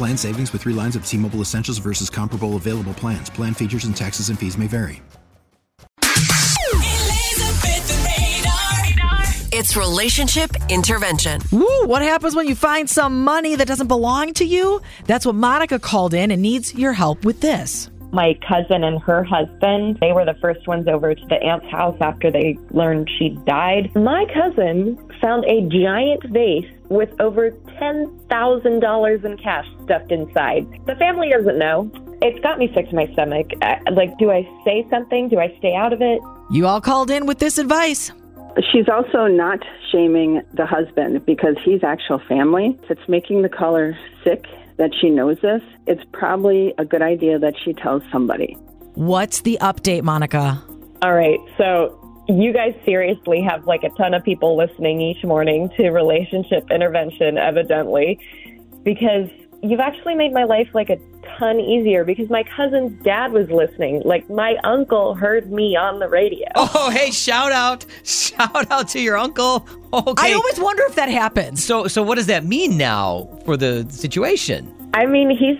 Plan savings with three lines of T Mobile Essentials versus comparable available plans. Plan features and taxes and fees may vary. It's relationship intervention. Woo, what happens when you find some money that doesn't belong to you? That's what Monica called in and needs your help with this. My cousin and her husband, they were the first ones over to the aunt's house after they learned she died. My cousin found a giant vase with over $10,000 in cash stuffed inside. The family doesn't know. It's got me sick to my stomach. Uh, Like, do I say something? Do I stay out of it? You all called in with this advice. She's also not shaming the husband because he's actual family. If it's making the caller sick that she knows this, it's probably a good idea that she tells somebody. What's the update, Monica? All right. So, you guys seriously have like a ton of people listening each morning to relationship intervention, evidently, because you've actually made my life like a ton easier because my cousin's dad was listening. Like, my uncle heard me on the radio. Oh, hey, shout out. Shout out to your uncle. Okay. I always wonder if that happens. so so what does that mean now for the situation? I mean, he's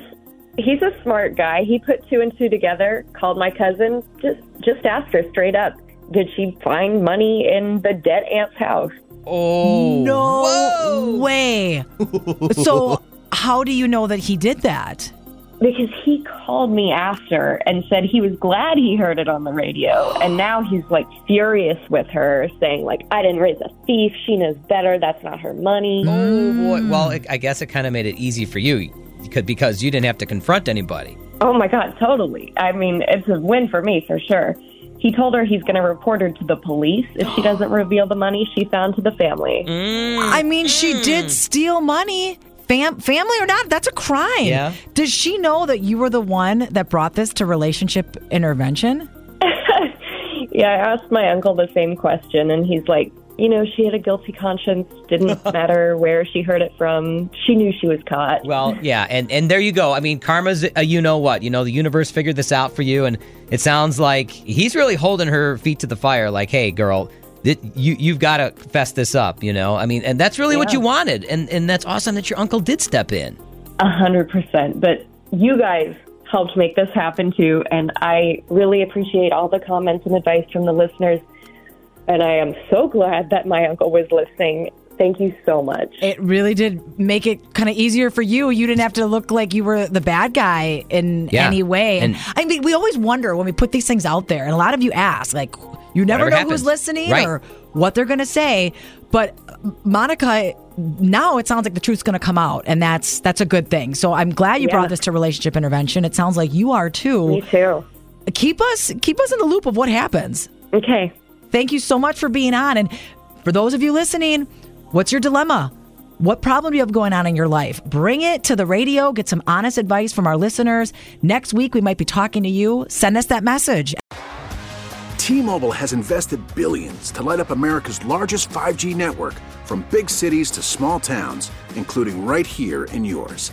he's a smart guy. He put two and two together, called my cousin, just just asked her straight up, did she find money in the dead aunt's house? Oh. No Whoa. way. so, how do you know that he did that? Because he called me after and said he was glad he heard it on the radio. And now he's like furious with her, saying, like, I didn't raise a thief. She knows better. That's not her money. Oh boy. Well, it, I guess it kind of made it easy for you because because you didn't have to confront anybody. Oh my God, totally. I mean, it's a win for me for sure. He told her he's going to report her to the police if she doesn't reveal the money she found to the family. Mm. I mean, she did mm. steal money. Fam- family or not, that's a crime. Yeah. Does she know that you were the one that brought this to relationship intervention? Yeah, I asked my uncle the same question, and he's like, you know, she had a guilty conscience. Didn't matter where she heard it from. She knew she was caught. Well, yeah, and and there you go. I mean, karma's a you know what? You know, the universe figured this out for you, and it sounds like he's really holding her feet to the fire. Like, hey, girl, th- you you've got to fess this up. You know, I mean, and that's really what you wanted, and and that's awesome that your uncle did step in. A hundred percent. But you guys helped make this happen too, and I really appreciate all the comments and advice from the listeners. And I am so glad that my uncle was listening. Thank you so much. It really did make it kind of easier for you. You didn't have to look like you were the bad guy in Yeah. any way. And, And- I mean, we always wonder when we put these things out there, and a lot of you ask, like, you never know happens. who's listening Right. or what they're going to say. But Monica, now it sounds like the truth's going to come out, and that's that's a good thing. So I'm glad you Yeah. brought this to relationship intervention. It sounds like you are too. Me too. Keep us keep us in the loop of what happens. Okay. Thank you so much for being on. And for those of you listening, what's your dilemma? What problem do you have going on in your life? Bring it to the radio, get some honest advice from our listeners. Next week, we might be talking to you. Send us that message. T-Mobile has invested billions to light up America's largest 5G network from big cities to small towns, including right here in yours.